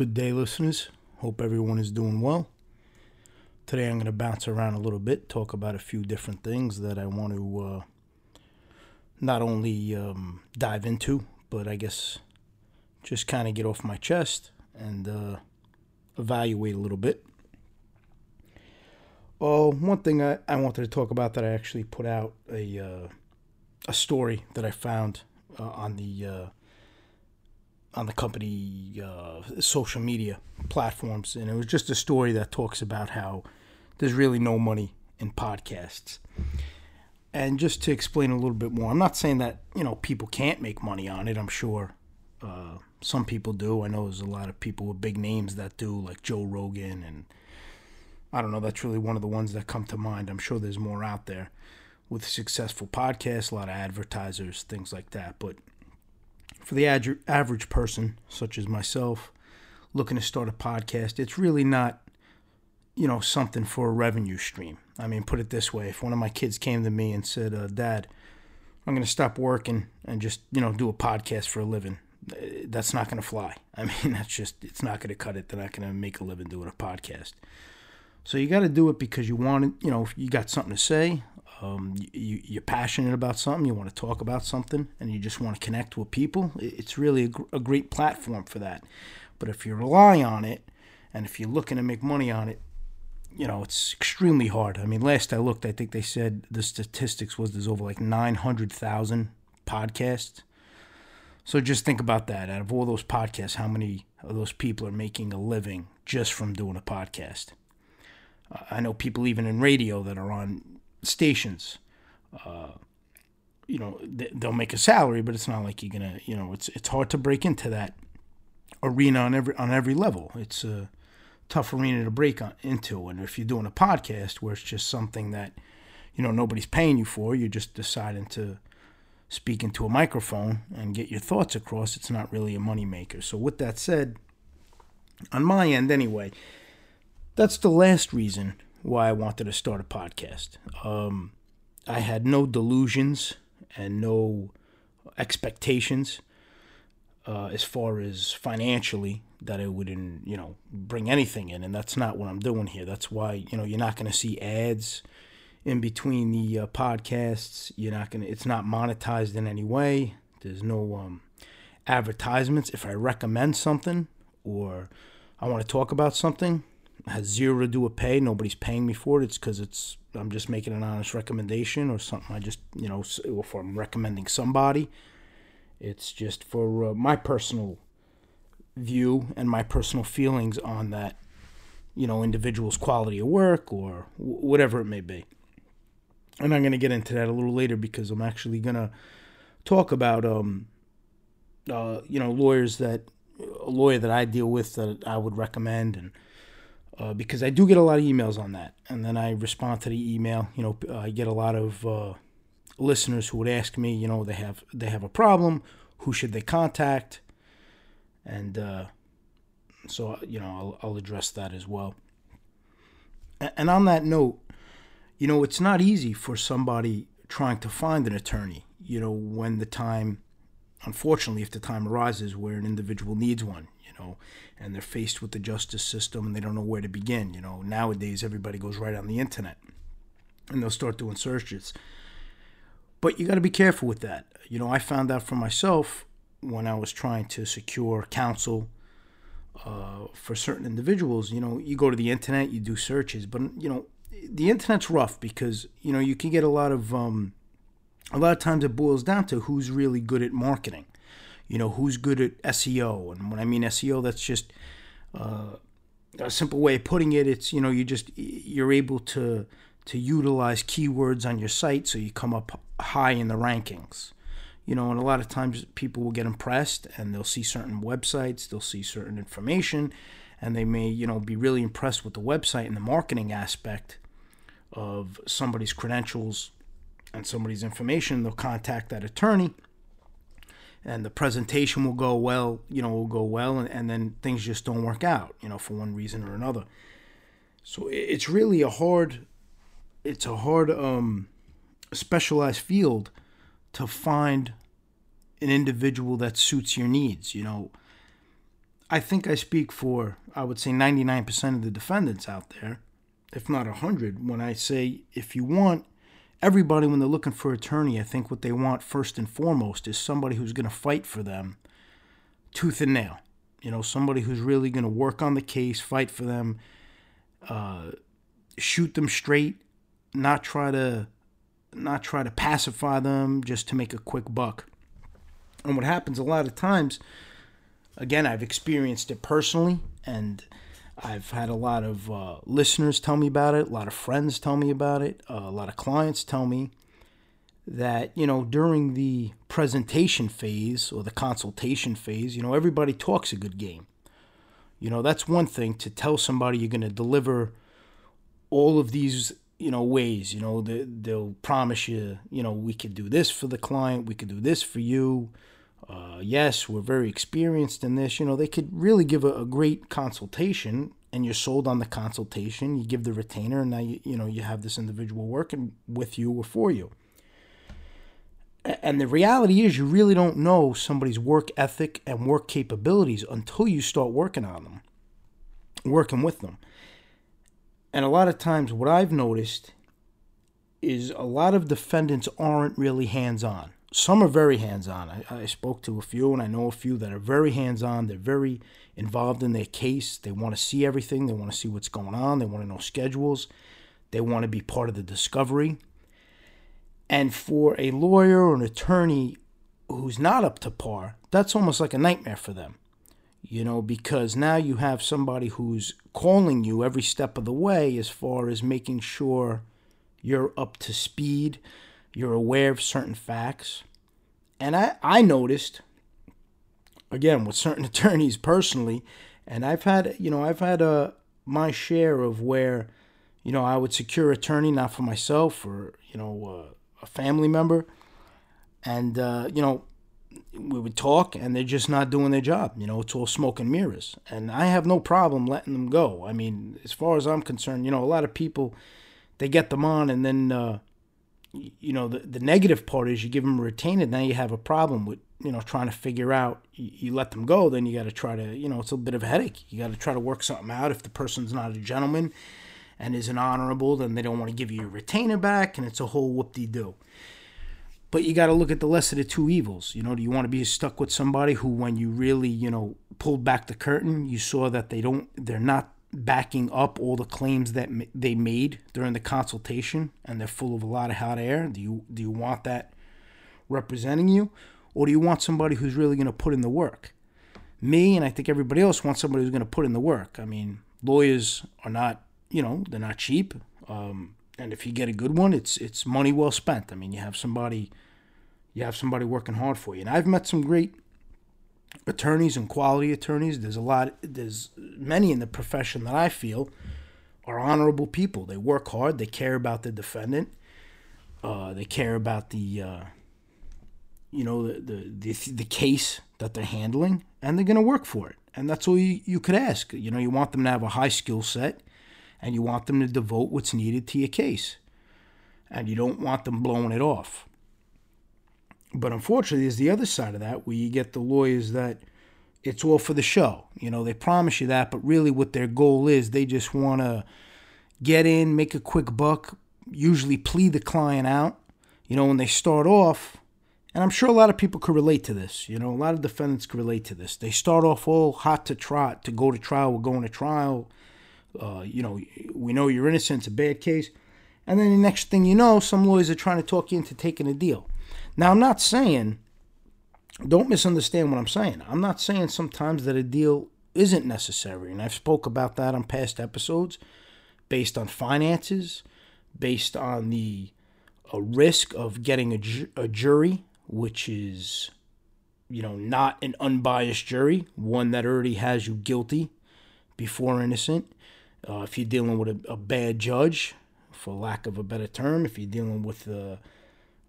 Good day, listeners. Hope everyone is doing well. Today I'm going to bounce around a little bit, talk about a few different things that I want to uh, not only um, dive into, but I guess just kind of get off my chest and uh, evaluate a little bit. Oh, one thing I, I wanted to talk about that I actually put out a uh, a story that I found uh, on the uh, on the company uh, social media platforms, and it was just a story that talks about how there's really no money in podcasts. And just to explain a little bit more, I'm not saying that you know people can't make money on it. I'm sure uh, some people do. I know there's a lot of people with big names that do, like Joe Rogan, and I don't know. That's really one of the ones that come to mind. I'm sure there's more out there with successful podcasts, a lot of advertisers, things like that. But for the ad- average person, such as myself, looking to start a podcast, it's really not, you know, something for a revenue stream. I mean, put it this way: if one of my kids came to me and said, uh, "Dad, I'm going to stop working and just, you know, do a podcast for a living," eh, that's not going to fly. I mean, that's just it's not going to cut it. They're not going to make a living doing a podcast. So you got to do it because you want it. You know, you got something to say. Um, you, you're passionate about something. You want to talk about something, and you just want to connect with people. It's really a, gr- a great platform for that. But if you rely on it, and if you're looking to make money on it, you know it's extremely hard. I mean, last I looked, I think they said the statistics was there's over like 900,000 podcasts. So just think about that. Out of all those podcasts, how many of those people are making a living just from doing a podcast? I know people even in radio that are on stations. Uh, you know, they'll make a salary, but it's not like you're gonna. You know, it's it's hard to break into that arena on every on every level. It's a tough arena to break on, into, and if you're doing a podcast where it's just something that you know nobody's paying you for, you're just deciding to speak into a microphone and get your thoughts across. It's not really a moneymaker. So with that said, on my end anyway that's the last reason why I wanted to start a podcast. Um, I had no delusions and no expectations uh, as far as financially that it wouldn't, you know, bring anything in, and that's not what I'm doing here. That's why you know you're not going to see ads in between the uh, podcasts. You're not going to. It's not monetized in any way. There's no um, advertisements. If I recommend something or I want to talk about something, has zero to do with pay. Nobody's paying me for it. It's because it's I'm just making an honest recommendation or something. I just you know if I'm recommending somebody, it's just for uh, my personal view and my personal feelings on that you know individual's quality of work or w- whatever it may be. And I'm going to get into that a little later because I'm actually going to talk about um uh, you know lawyers that a lawyer that I deal with that I would recommend and uh, because I do get a lot of emails on that, and then I respond to the email. You know, I get a lot of uh, listeners who would ask me, you know, they have they have a problem, who should they contact, and uh, so you know I'll, I'll address that as well. And on that note, you know, it's not easy for somebody trying to find an attorney. You know, when the time, unfortunately, if the time arises where an individual needs one, know, and they're faced with the justice system and they don't know where to begin. You know, nowadays everybody goes right on the internet and they'll start doing searches. But you got to be careful with that. You know, I found out for myself when I was trying to secure counsel uh, for certain individuals. You know, you go to the internet, you do searches, but you know, the internet's rough because you know you can get a lot of um, a lot of times it boils down to who's really good at marketing you know who's good at SEO and when I mean SEO that's just uh, a simple way of putting it. It's you know you just you're able to to utilize keywords on your site so you come up high in the rankings. You know and a lot of times people will get impressed and they'll see certain websites they'll see certain information and they may you know be really impressed with the website and the marketing aspect of somebody's credentials and somebody's information. They'll contact that attorney and the presentation will go well, you know, will go well, and, and then things just don't work out, you know, for one reason or another. So it's really a hard, it's a hard, um, specialized field to find an individual that suits your needs. You know, I think I speak for, I would say 99% of the defendants out there, if not 100, when I say if you want everybody, when they're looking for attorney, I think what they want first and foremost is somebody who's going to fight for them tooth and nail. You know, somebody who's really going to work on the case, fight for them, uh, shoot them straight, not try to not try to pacify them just to make a quick buck. And what happens a lot of times, again, I've experienced it personally, and I've had a lot of uh, listeners tell me about it, a lot of friends tell me about it, uh, a lot of clients tell me that, you know, during the presentation phase or the consultation phase, you know, everybody talks a good game. You know, that's one thing to tell somebody you're going to deliver all of these, you know, ways. You know, they, they'll promise you, you know, we could do this for the client, we could do this for you. Uh, yes, we're very experienced in this. You know, they could really give a, a great consultation and you're sold on the consultation. You give the retainer, and now you, you know you have this individual working with you or for you and the reality is you really don't know somebody's work ethic and work capabilities until you start working on them working with them and a lot of times what i've noticed is a lot of defendants aren't really hands-on some are very hands-on. I, I spoke to a few and i know a few that are very hands-on. They're very involved in their case. They want to see everything. They want to see what's going on. They want to know schedules. They want to be part of the discovery. And for a lawyer or an attorney who's not up to par, that's almost like a nightmare for them. You know, because now you have somebody who's calling you every step of the way as far as making sure you're up to speed, you're aware of certain facts. And I, I noticed, again, with certain attorneys personally, and I've had, you know, I've had a, uh, my share of where, you know, I would secure attorney, not for myself or, you know, uh, a family member, and uh, you know we would talk, and they're just not doing their job. You know, it's all smoke and mirrors, and I have no problem letting them go. I mean, as far as I'm concerned, you know, a lot of people they get them on, and then uh, you know the the negative part is you give them a retainer, now you have a problem with you know trying to figure out you, you let them go then you got to try to you know it's a bit of a headache you got to try to work something out if the person's not a gentleman and isn't honorable, then they don't want to give you your retainer back, and it's a whole whoop de doo. But you got to look at the less of the two evils. You know, do you want to be stuck with somebody who, when you really, you know, pulled back the curtain, you saw that they don't, they're not backing up all the claims that they made during the consultation, and they're full of a lot of hot air? Do you do you want that representing you, or do you want somebody who's really going to put in the work? Me and I think everybody else wants somebody who's going to put in the work. I mean, lawyers are not you know they're not cheap. Um, and if you get a good one, it's it's money well spent. I mean, you have somebody, you have somebody working hard for you. And I've met some great attorneys and quality attorneys. There's a lot. There's many in the profession that I feel are honorable people. They work hard. They care about the defendant. Uh, they care about the, uh, you know, the, the the the case that they're handling, and they're going to work for it. And that's all you, you could ask. You know, you want them to have a high skill set and you want them to devote what's needed to your case. And you don't want them blowing it off. But unfortunately, there's the other side of that where you get the lawyers that it's all for the show. You know, they promise you that, but really what their goal is, they just want to get in, make a quick buck, usually plead the client out. You know, when they start off, and I'm sure a lot of people could relate to this. You know, a lot of defendants could relate to this. They start off all hot to trot to go to trial. We're going to trial uh, you know, we know you're innocent, it's a bad case. And then the next thing you know, some lawyers are trying to talk you into taking a deal. Now, I'm not saying, don't misunderstand what I'm saying. I'm not saying sometimes that a deal isn't necessary. And I've spoke about that on past episodes based on finances, based on the a risk of getting a, ju- a jury, which is, you know, not an unbiased jury, one that already has you guilty before innocent uh, if you're dealing with a, a, bad judge, for lack of a better term, if you're dealing with uh,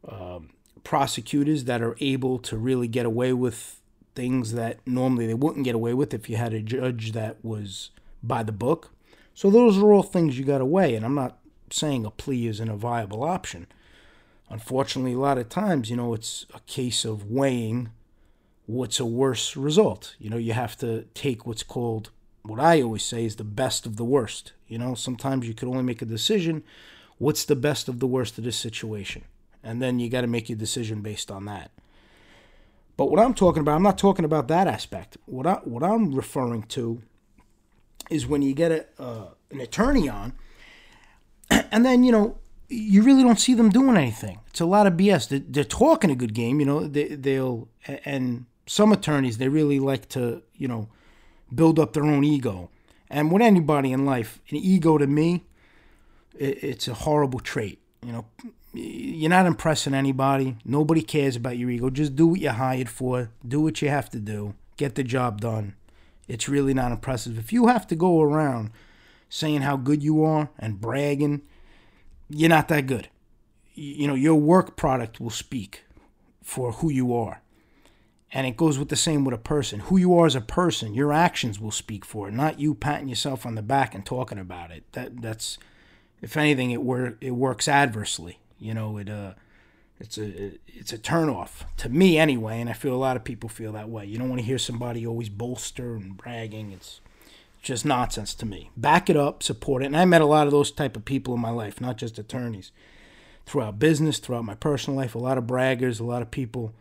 uh, prosecutors that are able to really get away with things that normally they wouldn't get away with if you had a judge that was by the book. So those are all things you got weigh, and I'm not saying a plea isn't a viable option. Unfortunately, a lot of times, you know, it's a case of weighing what's a worse result. You know, you have to take what's called what I always say is the best of the worst. You know, sometimes you can only make a decision what's the best of the worst of this situation. And then you got to make your decision based on that. But what I'm talking about, I'm not talking about that aspect. What I what I'm referring to is when you get a, uh, an attorney on, and then you know you really don't see them doing anything. It's a lot of BS. They're, they're talking a good game, you know. They, they'll and some attorneys they really like to you know build up their own ego. And with anybody in life, an ego to me, it, it's a horrible trait. You know, you're not impressing anybody. Nobody cares about your ego. Just do what you're hired for. Do what you have to do. Get the job done. It's really not impressive. If you have to go around saying how good you are and bragging, you're not that good. You know, your work product will speak for who you are. And it goes with the same with a person. Who you are as a person, your actions will speak for it, not you patting yourself on the back and talking about it. That that's if anything it wor- it works adversely. You know, it uh it's a it's a turnoff to me anyway, and I feel a lot of people feel that way. You don't want to hear somebody always bolster and bragging. It's just nonsense to me. Back it up, support it. And I met a lot of those type of people in my life, not just attorneys. Throughout business, throughout my personal life, a lot of braggers, a lot of people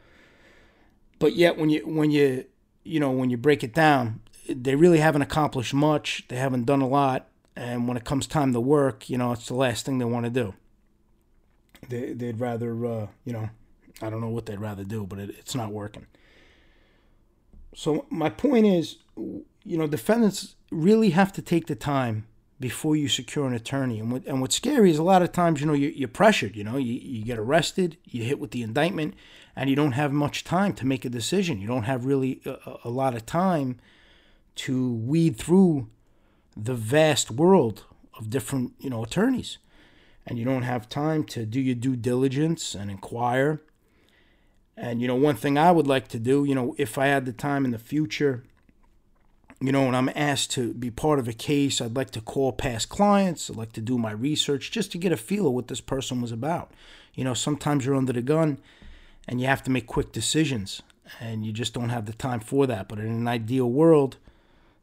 but yet when you when you you know when you break it down, they really haven't accomplished much. They haven't done a lot, and when it comes time to work, you know, it's the last thing they want to do. They they'd rather uh, you know, I don't know what they'd rather do, but it, it's not working. So my point is, you know, defendants really have to take the time before you secure an attorney. And what, and what's scary is a lot of times, you know, you, you're pressured, you know, you, you get arrested, you hit with the indictment, and you don't have much time to make a decision. You don't have really a, a lot of time to weed through the vast world of different, you know, attorneys. And you don't have time to do your due diligence and inquire. And, you know, one thing I would like to do, you know, if I had the time in the future, you know, when I'm asked to be part of a case, I'd like to call past clients. I'd like to do my research just to get a feel of what this person was about. You know, sometimes you're under the gun and you have to make quick decisions and you just don't have the time for that. But in an ideal world,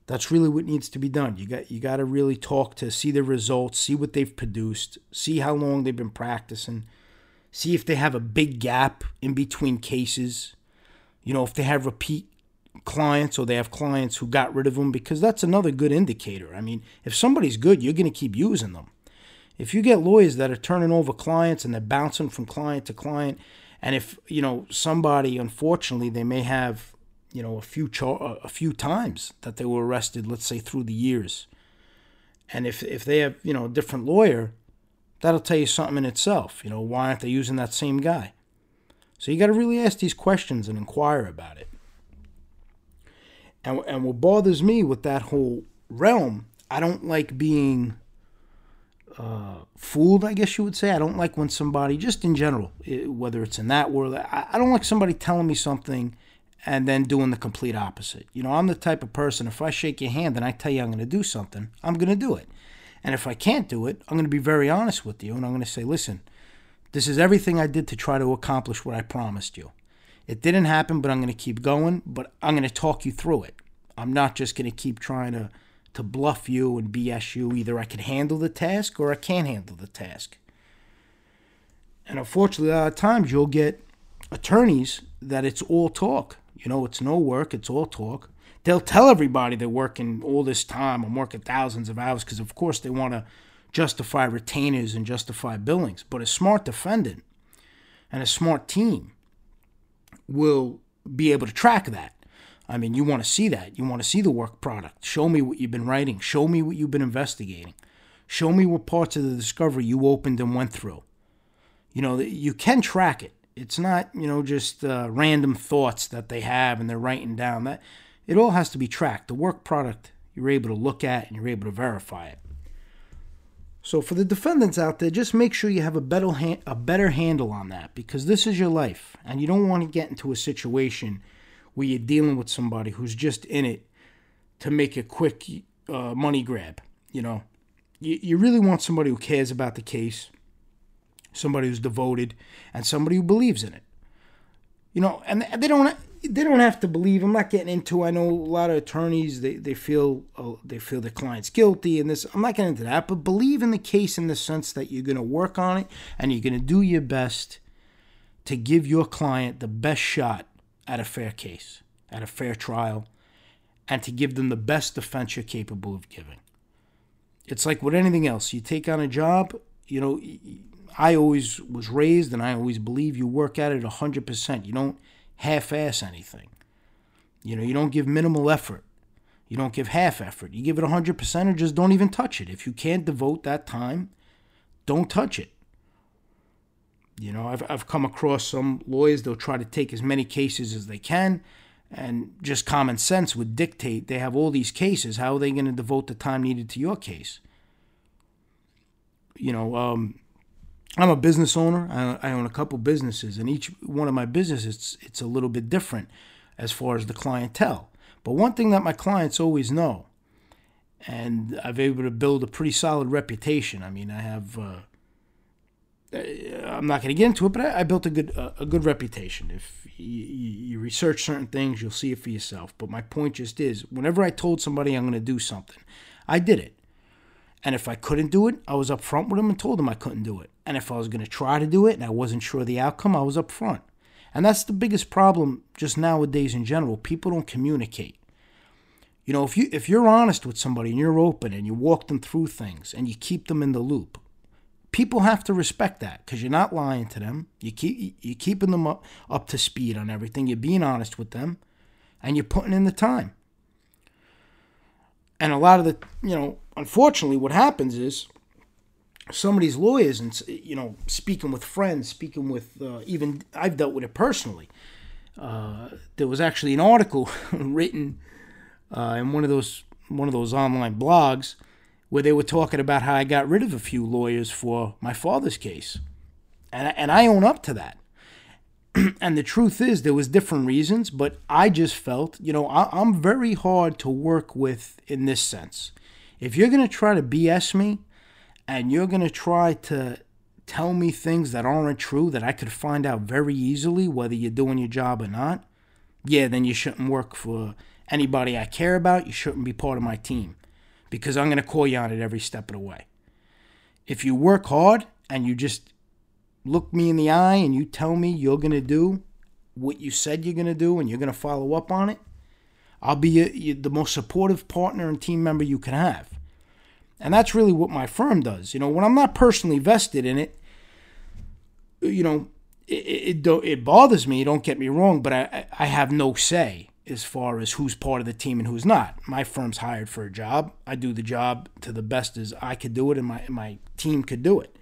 that's really what needs to be done. You got you got to really talk to see the results, see what they've produced, see how long they've been practicing, see if they have a big gap in between cases. You know, if they have repeat clients or they have clients who got rid of them because that's another good indicator. I mean, if somebody's good, you're going to keep using them. If you get lawyers that are turning over clients and they're bouncing from client to client, and if you know somebody, unfortunately, they may have you know a few char- a few times that they were arrested, let's say through the years, and if if they have you know a different lawyer, that'll tell you something in itself. You know why aren't they using that same guy? So you got to really ask these questions and inquire about it. And, and what bothers me with that whole realm, I don't like being uh, fooled, I guess you would say. I don't like when somebody, just in general, whether it's in that world, I, I don't like somebody telling me something and then doing the complete opposite. You know, I'm the type of person, if I shake your hand and I tell you I'm going to do something, I'm going to do it. And if I can't do it, I'm going to be very honest with you and I'm going to say, listen, this is everything I did to try to accomplish what I promised you. It didn't happen, but I'm going to keep going, but I'm going to talk you through it. I'm not just going to keep trying to, to bluff you and BS you. Either I can handle the task or I can't handle the task. And unfortunately, a lot of times you'll get attorneys that it's all talk. You know, it's no work, it's all talk. They'll tell everybody they're working all this time. I'm working thousands of hours because, of course, they want to justify retainers and justify billings. But a smart defendant and a smart team will be able to track that. I mean, you want to see that. You want to see the work product. Show me what you've been writing. Show me what you've been investigating. Show me what parts of the discovery you opened and went through. You know, you can track it. It's not, you know, just uh, random thoughts that they have and they're writing down. That it all has to be tracked. The work product you're able to look at and you're able to verify it. So for the defendants out there, just make sure you have a better a better handle on that because this is your life, and you don't want to get into a situation where you're dealing with somebody who's just in it to make a quick uh, money grab. You know, you, you really want somebody who cares about the case, somebody who's devoted, and somebody who believes in it. You know, and they don't they don't have to believe. I'm not getting into. I know a lot of attorneys they they feel uh, they feel their client's guilty and this. I'm not getting into that. But believe in the case in the sense that you're going to work on it and you're going to do your best to give your client the best shot at a fair case, at a fair trial, and to give them the best defense you're capable of giving. It's like with anything else. You take on a job, you know, I always was raised and I always believe you work at it 100%. You don't half ass anything. You know, you don't give minimal effort. You don't give half effort. You give it 100% or just don't even touch it. If you can't devote that time, don't touch it. You know, I've, I've come across some lawyers, they'll try to take as many cases as they can, and just common sense would dictate they have all these cases. How are they going to devote the time needed to your case? You know, um, I'm a business owner. I, I own a couple businesses, and each one of my businesses it's, it's a little bit different as far as the clientele. But one thing that my clients always know, and I've able to build a pretty solid reputation. I mean, I have. Uh, uh, I'm not going to get into it, but I, I built a good a good reputation. If you, you, research certain things, you'll see it for yourself. But my point just is, whenever I told somebody I'm going to do something, I did it. And if I couldn't do it, I was upfront with them and told them I couldn't do it. And if I was going to try to do it and I wasn't sure of the outcome, I was upfront. And that's the biggest problem just nowadays in general. People don't communicate. You know, if you if you're honest with somebody and you're open and you walk them through things and you keep them in the loop, people have to respect that because you're not lying to them. You keep you're keeping them up, up to speed on everything. You're being honest with them, and you're putting in the time. And a lot of the, you know, unfortunately, what happens is some of these lawyers, and you know, speaking with friends, speaking with uh, even I've dealt with it personally. Uh, there was actually an article written uh, in one of those one of those online blogs where they were talking about how I got rid of a few lawyers for my father's case. And, and I own up to that. and the truth is, there was different reasons, but I just felt, you know, I, I'm very hard to work with in this sense. If you're going to try to BS me and you're going to try to tell me things that aren't true that I could find out very easily whether you're doing your job or not, yeah, then you shouldn't work for anybody I care about. You shouldn't be part of my team because I'm going to call you on it every step of the way. If you work hard and you just look me in the eye and you tell me you're going to do what you said you're going to do and you're going to follow up on it, I'll be a, the most supportive partner and team member you can have. And that's really what my firm does. You know, when I'm not personally vested in it, you know, it, it, it bothers me, don't get me wrong, but I, I have no say as far as who's part of the team and who's not. My firm's hired for a job. I do the job to the best as I could do it and my, my team could do it.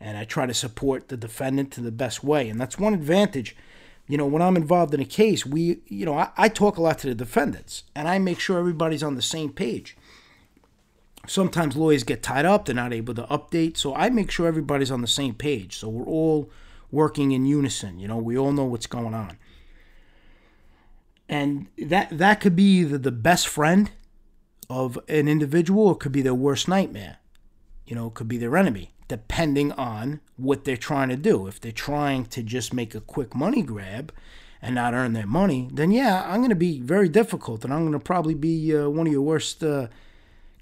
And I try to support the defendant to the best way. And that's one advantage. You know, when I'm involved in a case, we, you know, I, I talk a lot to the defendants and I make sure everybody's on the same page. Sometimes lawyers get tied up, they're not able to update. So I make sure everybody's on the same page. So we're all working in unison. You know, we all know what's going on and that that could be either the best friend of an individual or it could be their worst nightmare you know it could be their enemy depending on what they're trying to do if they're trying to just make a quick money grab and not earn their money then yeah i'm going to be very difficult and i'm going to probably be uh, one of your worst uh,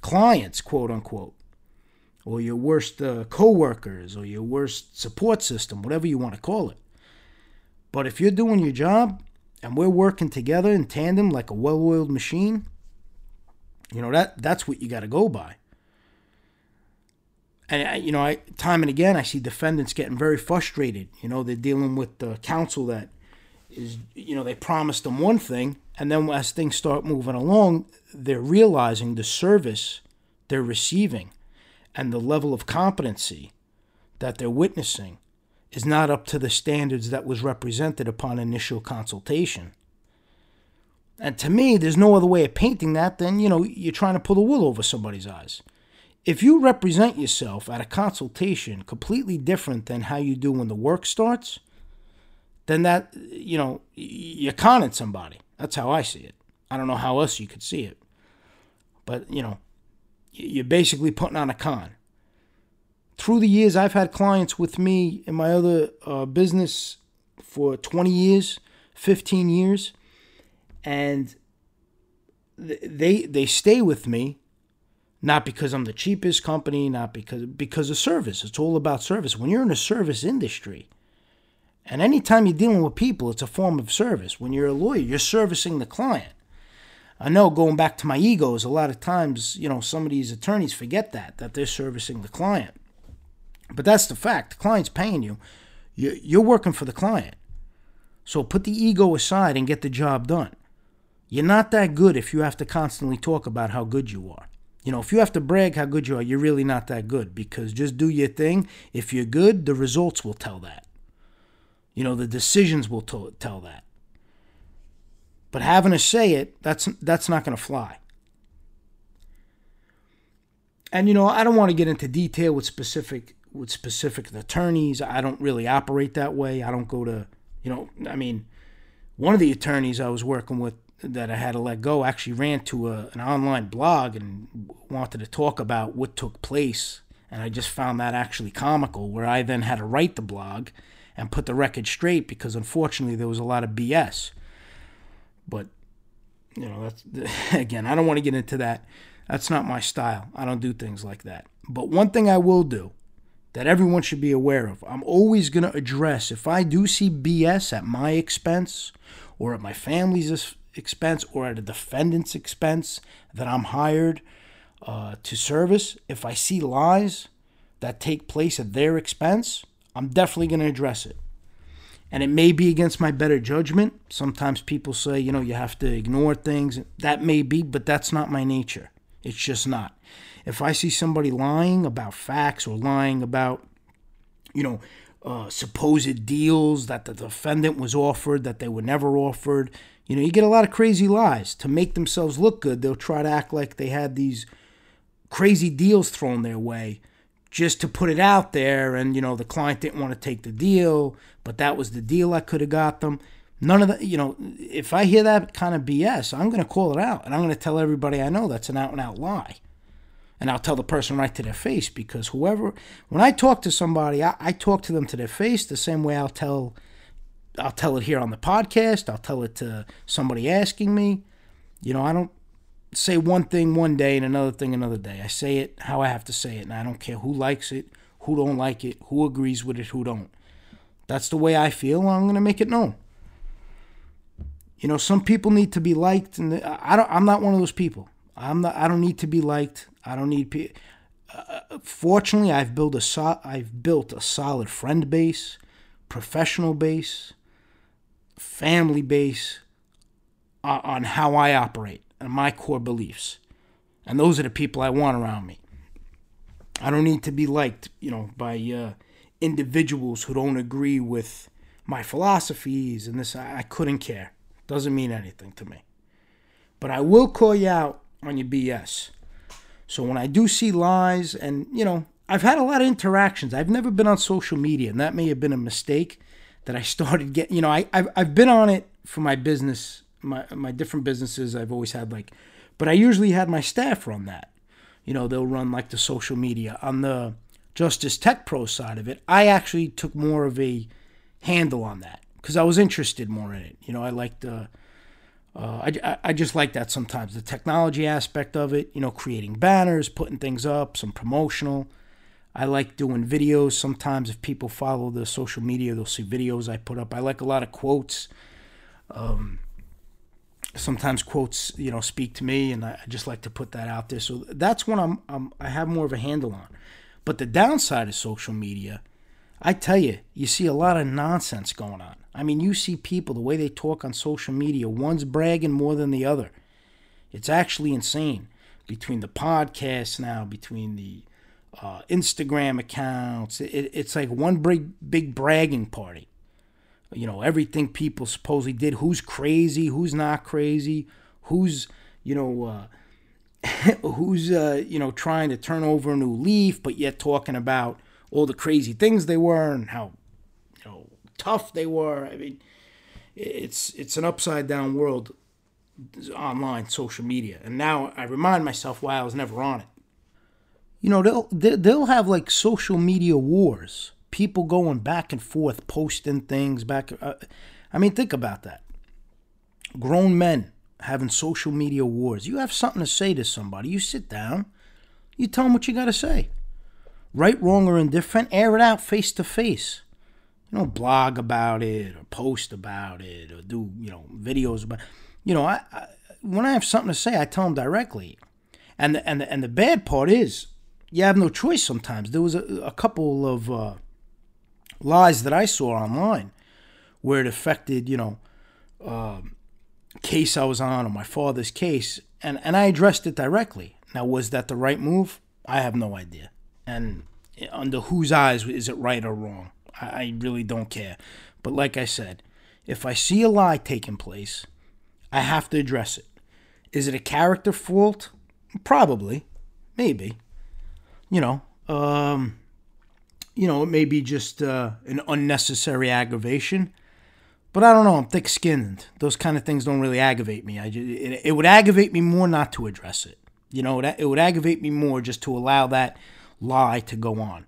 clients quote unquote or your worst uh, co-workers or your worst support system whatever you want to call it but if you're doing your job and we're working together in tandem like a well-oiled machine, you know that that's what you got to go by. And you know, I time and again I see defendants getting very frustrated. You know, they're dealing with the counsel that is, you know, they promised them one thing, and then as things start moving along, they're realizing the service they're receiving and the level of competency that they're witnessing is not up to the standards that was represented upon initial consultation. And to me, there's no other way of painting that than, you know, you're trying to pull the wool over somebody's eyes. If you represent yourself at a consultation completely different than how you do when the work starts, then that, you know, you're conning somebody. That's how I see it. I don't know how else you could see it. But, you know, you're basically putting on a con through the years, I've had clients with me in my other uh, business for 20 years, 15 years, and they they stay with me not because I'm the cheapest company, not because because of service. It's all about service. When you're in a service industry, and anytime you're dealing with people, it's a form of service. When you're a lawyer, you're servicing the client. I know going back to my egos, a lot of times, you know, some of these attorneys forget that, that they're servicing the client. But that's the fact. The client's paying you. You're working for the client. So put the ego aside and get the job done. You're not that good if you have to constantly talk about how good you are. You know, if you have to brag how good you are, you're really not that good because just do your thing. If you're good, the results will tell that. You know, the decisions will t- tell that. But having to say it, that's that's not going to fly. And you know, I don't want to get into detail with specific with specific attorneys. I don't really operate that way. I don't go to, you know, I mean, one of the attorneys I was working with that I had to let go actually ran to a, an online blog and wanted to talk about what took place. And I just found that actually comical, where I then had to write the blog and put the record straight because unfortunately there was a lot of BS. But, you know, that's, again, I don't want to get into that. That's not my style. I don't do things like that. But one thing I will do that everyone should be aware of I'm always going to address if I do see BS at my expense or at my family's expense or at a defendant's expense that I'm hired uh, to service, if I see lies that take place at their expense, I'm definitely going to address it. And it may be against my better judgment. Sometimes people say, you know, you have to ignore things. That may be, but that's not my nature. It's just not. If I see somebody lying about facts or lying about, you know, uh, supposed deals that the defendant was offered that they were never offered, you know, you get a lot of crazy lies to make themselves look good. They'll try to act like they had these crazy deals thrown their way just to put it out there. And, you know, the client didn't want to take the deal, but that was the deal I could have got them. None of that, you know, if I hear that kind of BS, I'm going to call it out and I'm going to tell everybody I know that's an out and out lie. And I'll tell the person right to their face because whoever, when I talk to somebody, I, I talk to them to their face the same way I'll tell I'll tell it here on the podcast. I'll tell it to somebody asking me. You know, I don't say one thing one day and another thing another day. I say it how I have to say it, and I don't care who likes it, who don't like it, who agrees with it, who don't. That's the way I feel, and I'm going to make it known. You know, some people need to be liked, and I don't. I'm not one of those people. I'm not. I don't need to be liked. I don't need. Uh, fortunately, I've built a so, I've built a solid friend base, professional base family base uh, on how I operate and my core beliefs. And those are the people I want around me. I don't need to be liked, you know, by uh, individuals who don't agree with my philosophies and this. I, I couldn't care. Doesn't mean anything to me. But I will call you out on your BS. So when I do see lies, and you know, I've had a lot of interactions. I've never been on social media, and that may have been a mistake that I started getting. You know, I I've, I've been on it for my business, my my different businesses. I've always had like, but I usually had my staff run that. You know, they'll run like the social media on the Justice Tech Pro side of it. I actually took more of a handle on that because I was interested more in it. You know, I liked the. Uh, I, I just like that sometimes the technology aspect of it, you know, creating banners, putting things up, some promotional. I like doing videos. Sometimes, if people follow the social media, they'll see videos I put up. I like a lot of quotes. Um, sometimes quotes, you know, speak to me, and I, just like to put that out there. So that's what I'm, I'm I have more of a handle on. But the downside of social media, I tell you, you see a lot of nonsense going on. I mean, you see people the way they talk on social media. One's bragging more than the other. It's actually insane. Between the podcasts now, between the uh, Instagram accounts. It, it's like one big big bragging party. You know, everything people supposedly did. Who's crazy? Who's not crazy? Who's you know uh, who's uh, you know trying to turn over a new leaf, but yet talking about all the crazy things they were and how you know tough they were. I mean, it's it's an upside down world online social media and now i remind myself why i was never on it you know they'll they'll have like social media wars people going back and forth posting things back uh, i mean think about that grown men having social media wars. You have something to say to somebody. You sit down, you tell them what you got to say. Right, wrong, or indifferent, air it out face to face. You know, blog about it or post about it or do, you know, videos about You know, I, I when I have something to say, I tell them directly. And the, and the, and the bad part is, you have no choice sometimes. There was a, a couple of uh, lies that I saw online where it affected, you know, uh, case I was on or my father's case, and, and I addressed it directly. Now, was that the right move? I have no idea. And under whose eyes is it right or wrong? I, I really don't care. But like I said, if I see a lie taking place, I have to address it. Is it a character fault? Probably. Maybe. You know, um, you know, it may be just uh, an unnecessary aggravation. But I don't know. I'm thick skinned. Those kind of things don't really aggravate me. I just, it, it would aggravate me more not to address it. You know, it, it would aggravate me more just to allow that lie to go on.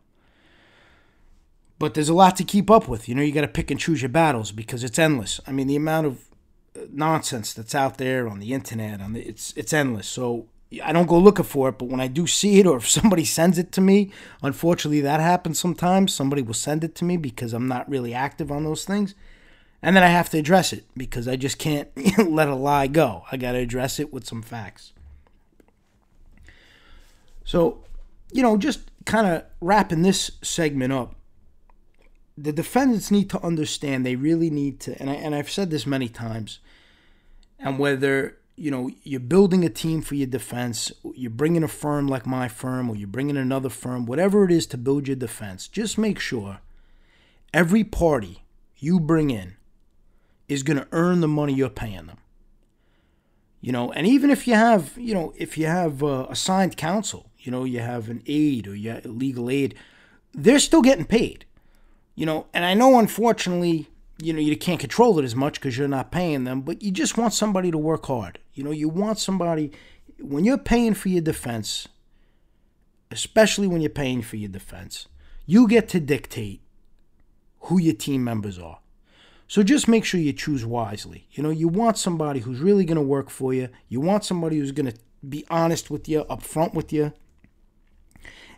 But there's a lot to keep up with. You know, you got to pick and choose your battles because it's endless. I mean, the amount of uh, nonsense that's out there on the internet, on the, it's it's endless. So I don't go looking for it, but when I do see it, or if somebody sends it to me, unfortunately that happens sometimes. Somebody will send it to me because I'm not really active on those things and then I have to address it because I just can't let a lie go. I got to address it with some facts. So, you know, just kind of wrapping this segment up, the defendants need to understand they really need to, and, I, and I've said this many times, and whether you know you're building a team for your defense, you're bringing a firm like my firm, or you're bringing another firm, whatever it is to build your defense, just make sure every party you bring in is going to earn the money you're paying them. You know, and even if you have, you know, if you have uh, assigned counsel, you know, you have an aid or you legal aid, they're still getting paid. You know, and I know unfortunately, you know, you can't control it as much because you're not paying them, but you just want somebody to work hard. You know, you want somebody when you're paying for your defense, especially when you're paying for your defense, you get to dictate who your team members are. So just make sure you choose wisely. You know, you want somebody who's really going to work for you. You want somebody who's going to be honest with you, upfront with you.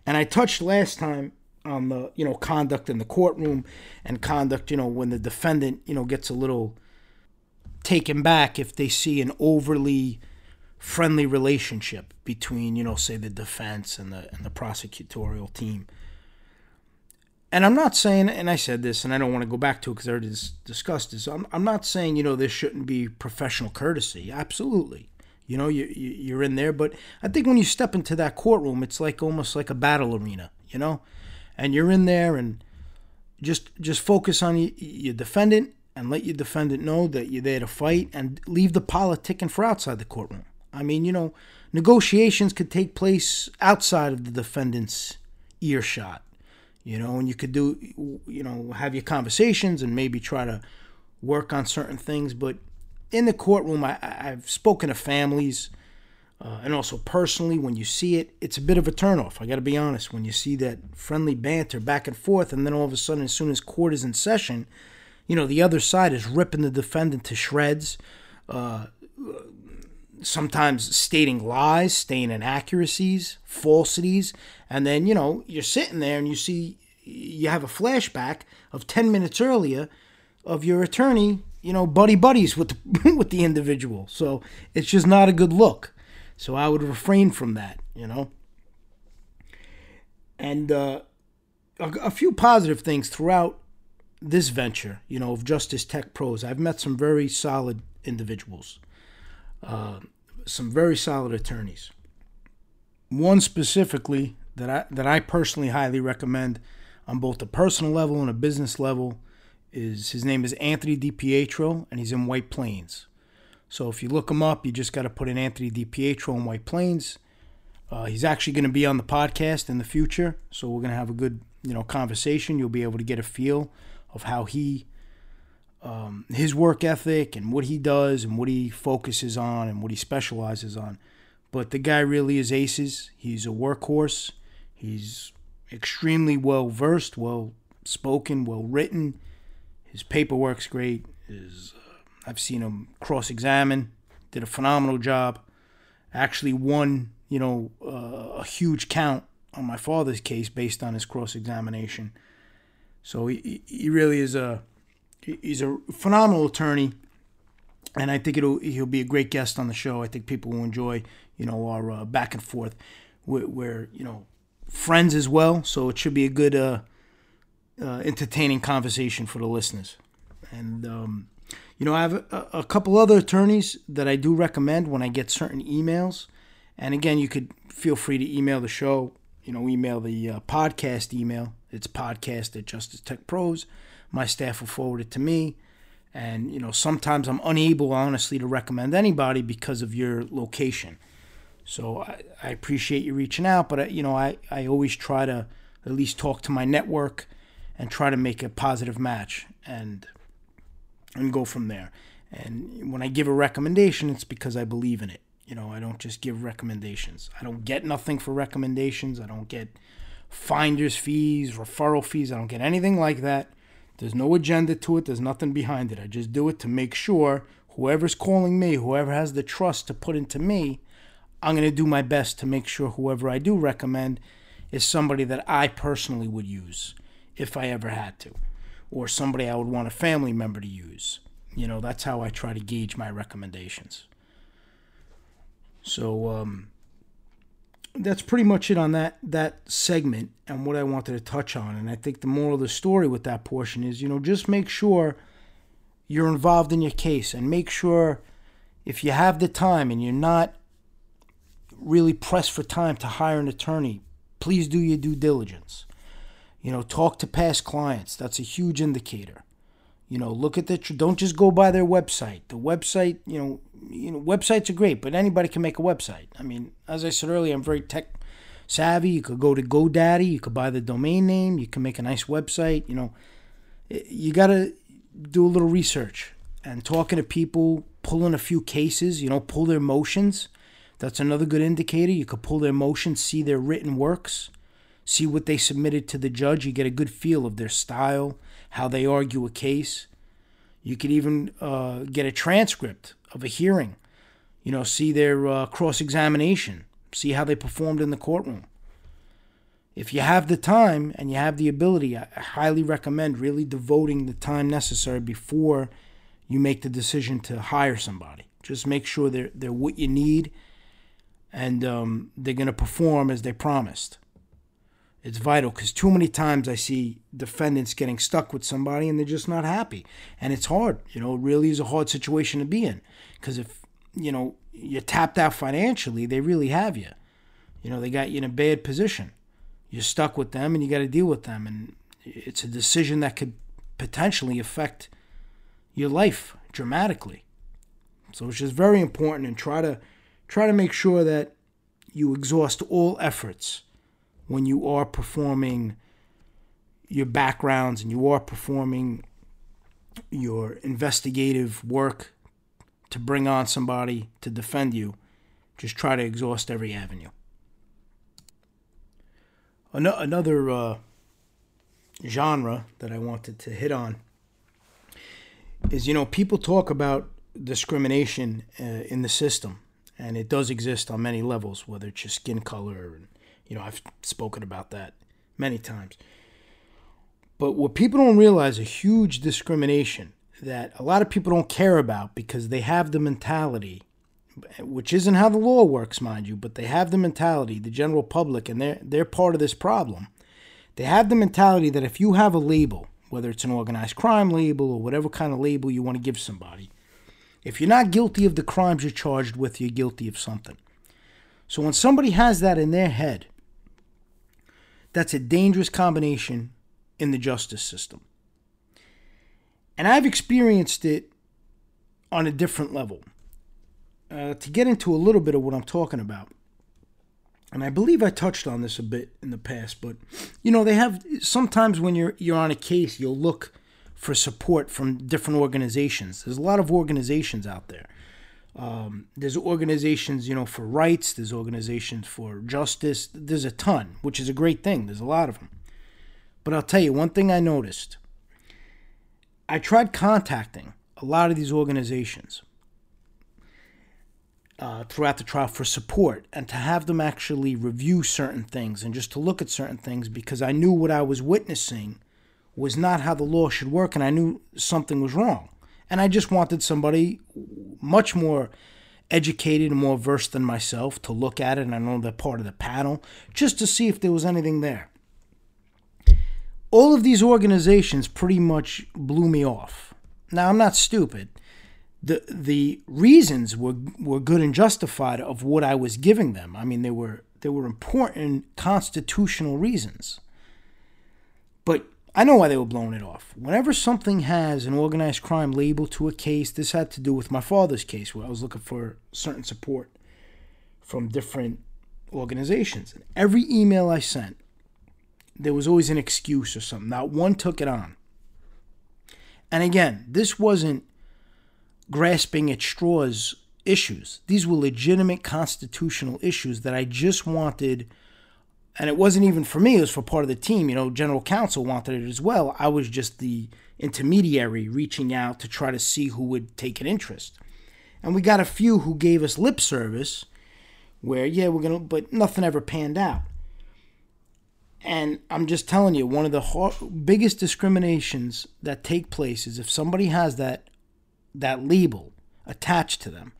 And I touched last time on the, you know, conduct in the courtroom and conduct, you know, when the defendant, you know, gets a little taken back if they see an overly friendly relationship between, you know, say the defense and the and the prosecutorial team. And I'm not saying, and I said this, and I don't want to go back to it because I already discussed this. I'm, I'm not saying, you know, there shouldn't be professional courtesy. Absolutely. You know, you, you, you're in there. But I think when you step into that courtroom, it's like almost like a battle arena, you know? And you're in there and just just focus on your defendant and let your defendant know that you're there to fight and leave the politicking for outside the courtroom. I mean, you know, negotiations could take place outside of the defendant's earshot you know, and you could do, you know, have your conversations and maybe try to work on certain things. But in the courtroom, I, I've spoken to families uh, and also personally, when you see it, it's a bit of a turnoff. I got to be honest. When you see that friendly banter back and forth, and then all of a sudden, as soon as court is in session, you know, the other side is ripping the defendant to shreds. Uh, sometimes stating lies, stating inaccuracies, falsities, and then you know you're sitting there and you see you have a flashback of 10 minutes earlier of your attorney, you know, buddy buddies with the, with the individual. So it's just not a good look. So I would refrain from that, you know. And uh, a, a few positive things throughout this venture, you know, of Justice Tech Pros. I've met some very solid individuals. Uh, some very solid attorneys. One specifically that I that I personally highly recommend on both a personal level and a business level is his name is Anthony DiPietro and he's in White Plains. So if you look him up, you just got to put in Anthony DiPietro in White Plains. Uh, he's actually going to be on the podcast in the future, so we're going to have a good you know conversation. You'll be able to get a feel of how he um, his work ethic and what he does and what he focuses on and what he specializes on. But the guy really is aces. He's a workhorse. He's extremely well versed, well spoken, well written. His paperwork's great. His uh, I've seen him cross examine, did a phenomenal job. Actually won, you know, uh, a huge count on my father's case based on his cross examination. So he, he really is a he's a phenomenal attorney, and I think it'll he'll be a great guest on the show. I think people will enjoy you know our uh, back and forth. We're, we're, you know friends as well, so it should be a good uh, uh, entertaining conversation for the listeners. And um, you know I have a, a couple other attorneys that I do recommend when I get certain emails. And again, you could feel free to email the show. You know, email the uh, podcast email. It's podcast at Justice Tech Pros my staff will forward it to me. And, you know, sometimes I'm unable, honestly, to recommend anybody because of your location. So I, I appreciate you reaching out, but, you know, I, I always try to at least talk to my network and try to make a positive match and and go from there. And when I give a recommendation, it's because I believe in it. You know, I don't just give recommendations. I don't get nothing for recommendations. I don't get finder's fees, referral fees. I don't get anything like that. There's no agenda to it, there's nothing behind it. I just do it to make sure whoever's calling me, whoever has the trust to put into me, I'm going to do my best to make sure whoever I do recommend is somebody that I personally would use if I ever had to, or somebody I would want a family member to use. You know, that's how I try to gauge my recommendations. So, um, that's pretty much it on that that segment and what I wanted to touch on. And I think the moral of the story with that portion is, you know, just make sure you're involved in your case and make sure if you have the time and you're not really pressed for time to hire an attorney, please do your due diligence. You know, talk to past clients. That's a huge indicator. You know, look at the don't just go by their website. The website, you know, you know, websites are great, but anybody can make a website. I mean, as I said earlier, I'm very tech savvy. You could go to GoDaddy, you could buy the domain name, you can make a nice website. You know, you got to do a little research and talking to people, pulling a few cases. You know, pull their motions. That's another good indicator. You could pull their motions, see their written works, see what they submitted to the judge. You get a good feel of their style, how they argue a case. You could even uh, get a transcript of a hearing. You know, see their uh, cross examination, see how they performed in the courtroom. If you have the time and you have the ability, I highly recommend really devoting the time necessary before you make the decision to hire somebody. Just make sure they're, they're what you need and um, they're going to perform as they promised. It's vital because too many times I see defendants getting stuck with somebody and they're just not happy. And it's hard. You know, it really is a hard situation to be in. Because if, you know, you're tapped out financially, they really have you. You know, they got you in a bad position. You're stuck with them and you got to deal with them. And it's a decision that could potentially affect your life dramatically. So it's just very important and try to try to make sure that you exhaust all efforts when you are performing your backgrounds and you are performing your investigative work to bring on somebody to defend you, just try to exhaust every avenue. Another uh, genre that I wanted to hit on is you know, people talk about discrimination uh, in the system, and it does exist on many levels, whether it's your skin color you know, I've spoken about that many times. But what people don't realize a huge discrimination that a lot of people don't care about because they have the mentality, which isn't how the law works, mind you, but they have the mentality, the general public, and they're they're part of this problem. They have the mentality that if you have a label, whether it's an organized crime label or whatever kind of label you want to give somebody, if you're not guilty of the crimes you're charged with, you're guilty of something. So when somebody has that in their head, that's a dangerous combination in the justice system. And I've experienced it on a different level. Uh, to get into a little bit of what I'm talking about, and I believe I touched on this a bit in the past, but you know, they have sometimes when you're you're on a case, you'll look for support from different organizations. There's a lot of organizations out there. Um, there's organizations, you know, for rights. There's organizations for justice. There's a ton, which is a great thing. There's a lot of them. But I'll tell you one thing I noticed. I tried contacting a lot of these organizations uh, throughout the trial for support and to have them actually review certain things and just to look at certain things because I knew what I was witnessing was not how the law should work and I knew something was wrong. And I just wanted somebody much more educated and more versed than myself to look at it, and I know they're part of the panel, just to see if there was anything there. All of these organizations pretty much blew me off. Now, I'm not stupid. The, the reasons were, were good and justified of what I was giving them. I mean, they were, they were important constitutional reasons. But I know why they were blowing it off. Whenever something has an organized crime label to a case, this had to do with my father's case where I was looking for certain support from different organizations. And every email I sent, there was always an excuse or something. Not one took it on. And again, this wasn't grasping at straws issues. These were legitimate constitutional issues that I just wanted and it wasn't even for me, it was for part of the team. You know, general counsel wanted it as well. I was just the intermediary reaching out to try to see who would take an interest. And we got a few who gave us lip service where, yeah, we're going to, but nothing ever panned out. And I'm just telling you, one of the biggest discriminations that take place is if somebody has that that label attached to them.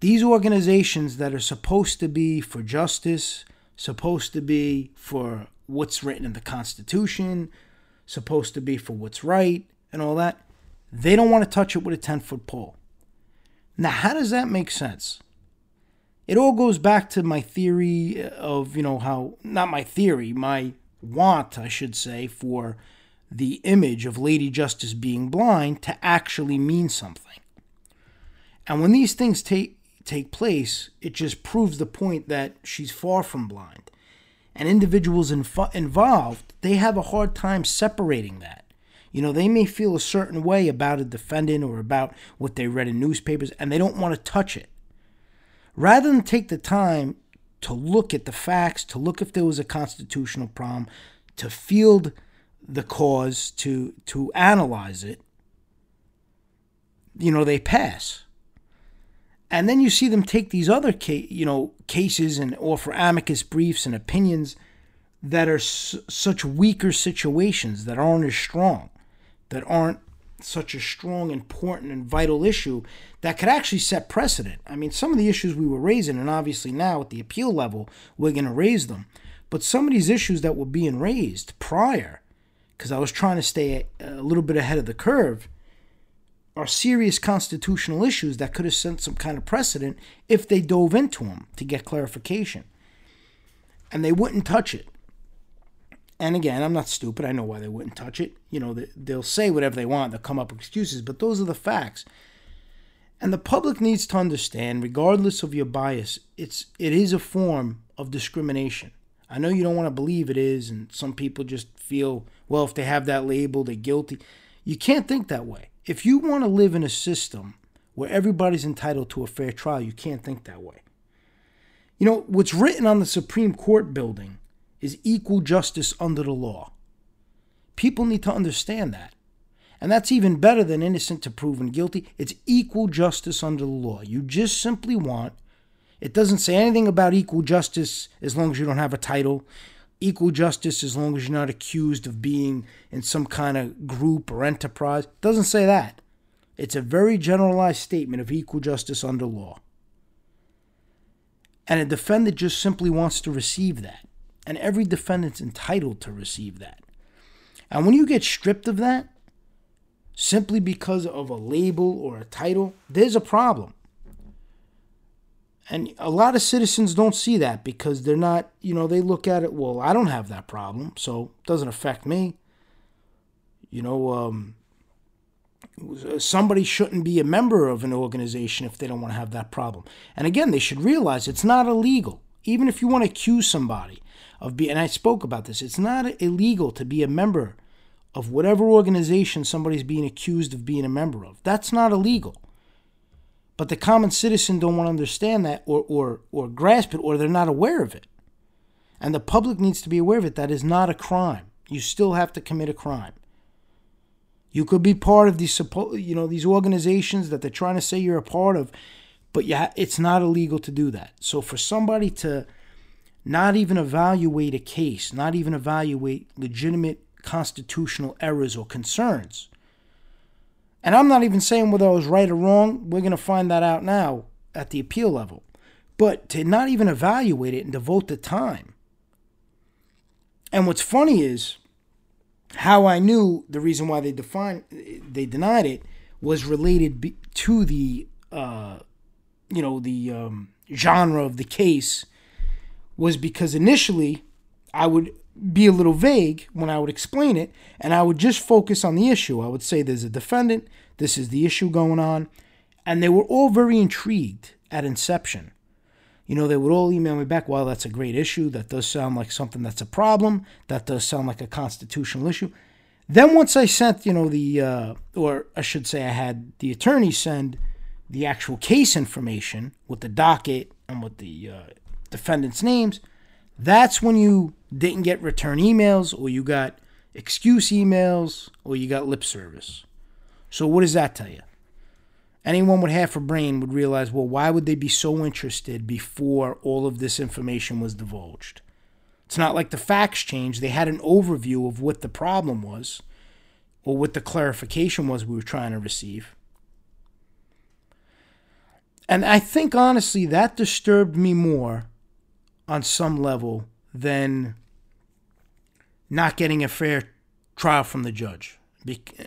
These organizations that are supposed to be for justice, supposed to be for what's written in the Constitution, supposed to be for what's right, and all that. They don't want to touch it with a 10 foot pole. Now, how does that make sense? It all goes back to my theory of, you know, how, not my theory, my want, I should say, for the image of Lady Justice being blind to actually mean something. And when these things take take place, it just proves the point that she's far from blind. And individuals involved, they have a hard time separating that. You know, they may feel a certain way about a defendant or about what they read in newspapers, and they don't want to touch it. Rather than take the time to look at the facts, to look if there was a constitutional problem, to field the cause, to to analyze it, you know, they pass. And then you see them take these other you know cases and offer amicus briefs and opinions that are such weaker situations that aren't as strong, that aren't such a strong, important, and vital issue that could actually set precedent. I mean, some of the issues we were raising, and obviously now at the appeal level, we're going to raise them. But some of these issues that were being raised prior, because I was trying to stay a little bit ahead of the curve, are serious constitutional issues that could have sent some kind of precedent if they dove into them to get clarification. And they wouldn't touch it. And again, I'm not stupid. I know why they wouldn't touch it. You know, they'll say whatever they want, they'll come up with excuses, but those are the facts. And the public needs to understand, regardless of your bias, it's it is a form of discrimination. I know you don't want to believe it is, and some people just feel, well, if they have that label, they're guilty. You can't think that way if you want to live in a system where everybody's entitled to a fair trial, you can't think that way. You know, what's written on the Supreme Court building is equal justice under the law. People need to understand that. And that's even better than innocent to proven guilty. It's equal justice under the law. You just simply want, it doesn't say anything about equal justice as long as you don't have a title equal justice as long as you're not accused of being in some kind of group or enterprise. It doesn't say that. It's a very generalized statement of equal justice under law. And a defendant just simply wants to receive that. And every defendant's entitled to receive that. And when you get stripped of that, simply because of a label or a title, there's a problem. And a lot of citizens don't see that because they're not, you know, they look at it, well, I don't have that problem, so it doesn't affect me. You know, um, somebody shouldn't be a member of an organization if they don't want to have that problem. And again, they should realize it's not illegal. Even if you want to accuse somebody of being, and I spoke about this, it's not illegal to be a member of whatever organization somebody's being accused of being a member of. That's not illegal. But the common citizen don't want to understand that or, or, or grasp it or they're not aware of it. And the public needs to be aware of it. That is not a crime. You still have to commit a crime. You could be part of these you know these organizations that they're trying to say you're a part of, but yeah, it's not illegal to do that. So for somebody to not even evaluate a case, not even evaluate legitimate constitutional errors or concerns. And I'm not even saying whether I was right or wrong. We're going to find that out now at the appeal level. But to not even evaluate it and devote the time. And what's funny is how I knew the reason why they defined they denied it was related to the uh, you know the um, genre of the case was because initially I would be a little vague when I would explain it, and I would just focus on the issue. I would say there's a defendant, this is the issue going on, and they were all very intrigued at inception. You know, they would all email me back, well, that's a great issue. That does sound like something that's a problem. That does sound like a constitutional issue. Then once I sent, you know, the, uh, or I should say I had the attorney send the actual case information with the docket and with the uh, defendants' names, that's when you didn't get return emails or you got excuse emails or you got lip service. So, what does that tell you? Anyone with half a brain would realize well, why would they be so interested before all of this information was divulged? It's not like the facts changed. They had an overview of what the problem was or what the clarification was we were trying to receive. And I think honestly that disturbed me more on some level than not getting a fair trial from the judge.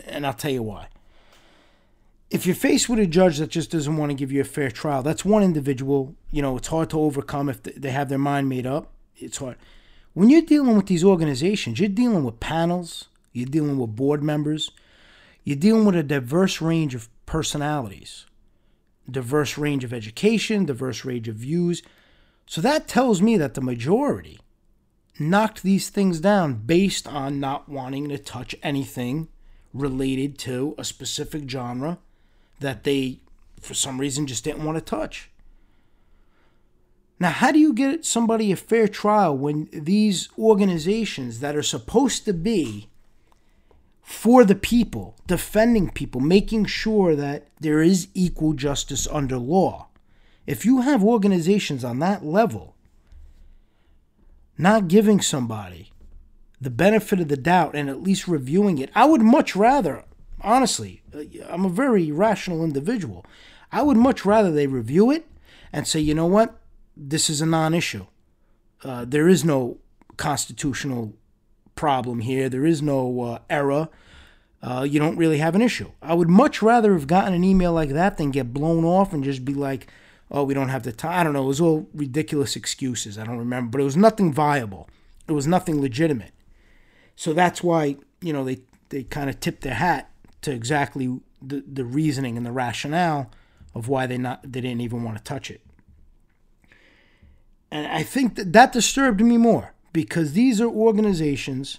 And I'll tell you why. If you're faced with a judge that just doesn't want to give you a fair trial, that's one individual. You know, it's hard to overcome if they have their mind made up. It's hard. When you're dealing with these organizations, you're dealing with panels, you're dealing with board members, you're dealing with a diverse range of personalities, diverse range of education, diverse range of views. So that tells me that the majority knocked these things down based on not wanting to touch anything related to a specific genre that they, for some reason, just didn't want to touch. Now, how do you get somebody a fair trial when these organizations that are supposed to be for the people, defending people, making sure that there is equal justice under law, if you have organizations on that level not giving somebody the benefit of the doubt and at least reviewing it, I would much rather, honestly, uh, I'm a very rational individual. I would much rather they review it and say, you know what, this is a non issue. Uh, there is no constitutional problem here, there is no uh, error. Uh, you don't really have an issue. I would much rather have gotten an email like that than get blown off and just be like, oh, we don't have the time. I don't know. It was all ridiculous excuses. I don't remember, but it was nothing viable. It was nothing legitimate. So that's why you know they they kind of tipped their hat to exactly the the reasoning and the rationale of why they not they didn't even want to touch it. And I think that that disturbed me more because these are organizations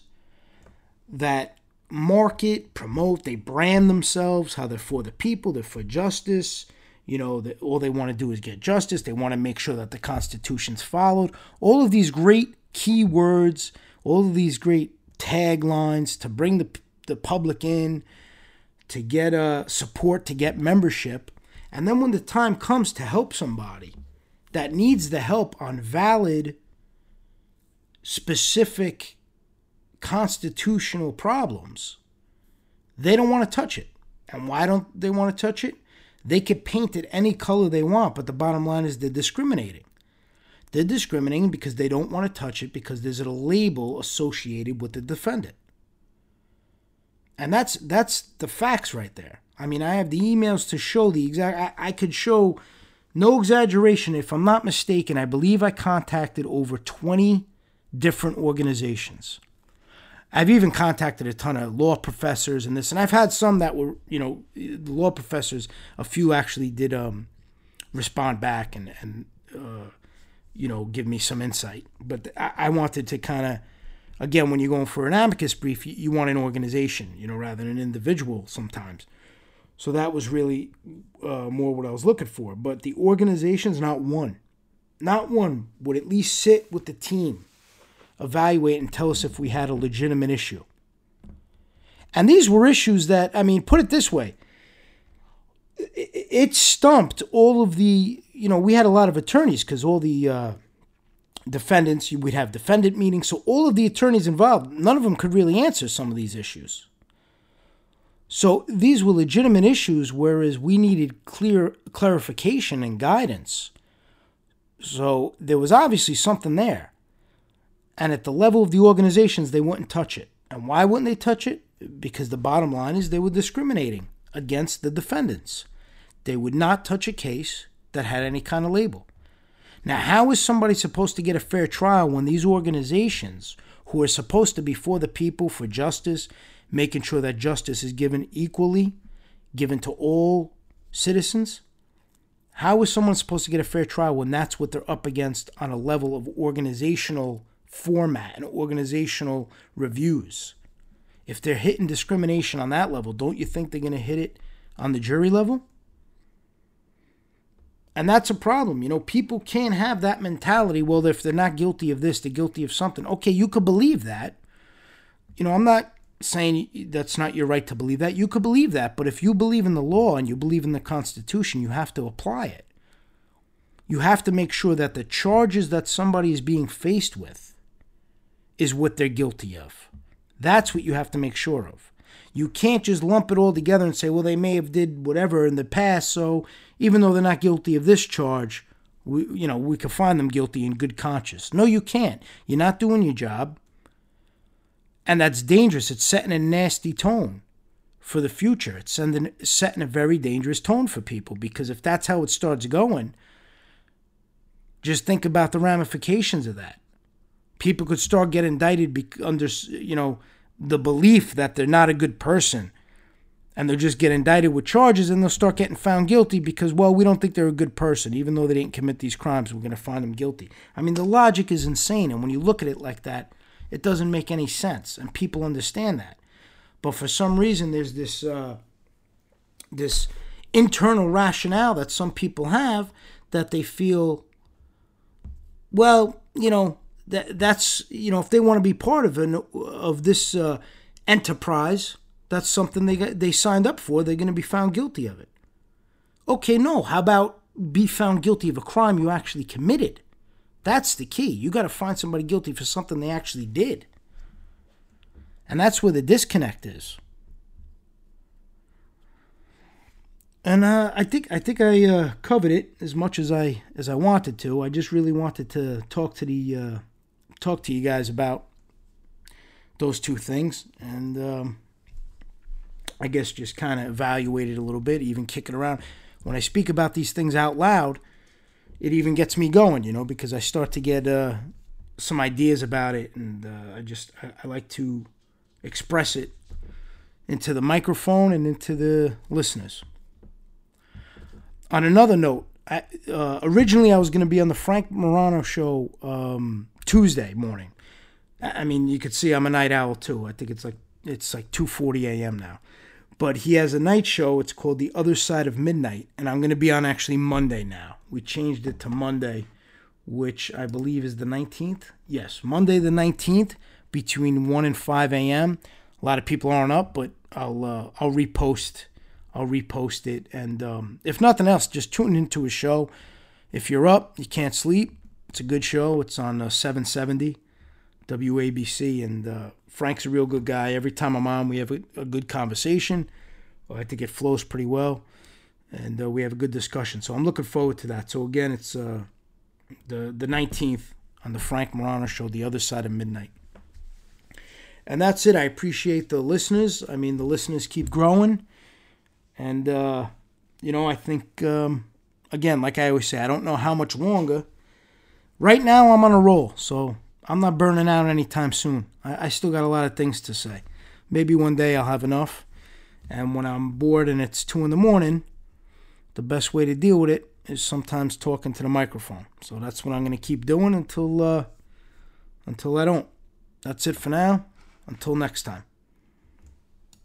that market, promote, they brand themselves how they're for the people, they're for justice, you know, that all they want to do is get justice. They want to make sure that the Constitution's followed. All of these great key words, all of these great taglines to bring the, the public in, to get uh, support, to get membership. And then when the time comes to help somebody that needs the help on valid, specific constitutional problems, they don't want to touch it. And why don't they want to touch it? They could paint it any color they want, but the bottom line is they're discriminating. They're discriminating because they don't want to touch it because there's a label associated with the defendant. And that's that's the facts right there. I mean, I have the emails to show the exact I, I could show no exaggeration if I'm not mistaken, I believe I contacted over 20 different organizations. I've even contacted a ton of law professors and this, and I've had some that were, you know, law professors. A few actually did um, respond back and and uh, you know give me some insight. But I, I wanted to kind of, again, when you're going for an amicus brief, you, you, want an organization, you know, rather than an individual sometimes. So that was really uh, more what I was looking for. But the organization's not one, not one would at least sit with the team evaluate and tell us if we had a legitimate issue. And these were issues that, I mean, put it this way it stumped all of the, you know, we had a lot of attorneys because all the uh, defendants, we'd have defendant meetings. So all of the attorneys involved, none of them could really answer some of these issues. So these were legitimate issues, whereas we needed clear clarification and guidance. So there was obviously something there. And at the level of the organizations, they wouldn't touch it. And why wouldn't they touch it? Because the bottom line is they were discriminating against the defendants. They would not touch a case that had any kind of label. Now, how is somebody supposed to get a fair trial when these organizations, who are supposed to be for the people, for justice, making sure that justice is given equally, given to all citizens. How is someone supposed to get a fair trial when that's what they're up against on a level of organizational format and organizational reviews? If they're hitting discrimination on that level, don't you think they're going to hit it on the jury level? And that's a problem. You know, people can't have that mentality. Well, if they're not guilty of this, they're guilty of something. Okay, you could believe that. You know, I'm not saying that's not your right to believe that. You could believe that, but if you believe in the law and you believe in the Constitution, you have to apply it. You have to make sure that the charges that somebody is being faced with is what they're guilty of. That's what you have to make sure of. You can't just lump it all together and say, well, they may have did whatever in the past, so even though they're not guilty of this charge, we, you know, we could find them guilty in good conscience. No, you can't. You're not doing your job. And that's dangerous. It's setting a nasty tone for the future. It's sending, setting a very dangerous tone for people because if that's how it starts going, just think about the ramifications of that. People could start getting indicted under, you know, the belief that they're not a good person. And they'll just get indicted with charges and they'll start getting found guilty because well we don't think they're a good person. Even though they didn't commit these crimes we're going to find them guilty. I mean the logic is insane. And when you look at it like that it doesn't make any sense, and people understand that. But for some reason, there's this uh, this internal rationale that some people have that they feel, well, you know, that that's you know, if they want to be part of an of this uh, enterprise, that's something they got, they signed up for. They're going to be found guilty of it. Okay, no. How about be found guilty of a crime you actually committed? That's the key. You got to find somebody guilty for something they actually did. And that's where the disconnect is. And uh, I think I think I uh, covered it as much as I as I wanted to. I just really wanted to talk to the uh, talk to you guys about those two things, and um, I guess just kind of evaluate it a little bit, even kick it around. When I speak about these things out loud, it even gets me going, you know, because I start to get uh, some ideas about it, and uh, I just I, I, like to express it into the microphone and into the listeners. On another note, I, uh, originally I was going to be on the Frank Morano show um, Tuesday morning. I mean, you could see I'm a night owl too. I think it's like it's like 2:40 a.m. now but he has a night show. It's called The Other Side of Midnight, and I'm going to be on actually Monday now. We changed it to Monday, which I believe is the 19th. Yes, Monday the 19th between 1 and 5 a.m. A lot of people aren't up, but I'll uh, I'll repost I'll repost it, and um, if nothing else, just tune into a show. If you're up, you can't sleep. It's a good show. It's on uh, 770 WABC, and uh, Frank's a real good guy. Every time I'm on, we have a, a good conversation. I think it flows pretty well, and uh, we have a good discussion. So I'm looking forward to that. So again, it's uh, the the 19th on the Frank Morano Show, the other side of midnight. And that's it. I appreciate the listeners. I mean, the listeners keep growing, and uh, you know, I think um, again, like I always say, I don't know how much longer. Right now, I'm on a roll, so I'm not burning out anytime soon. I, I still got a lot of things to say. Maybe one day I'll have enough. And when I'm bored and it's two in the morning, the best way to deal with it is sometimes talking to the microphone. So that's what I'm going to keep doing until uh, until I don't. That's it for now. Until next time.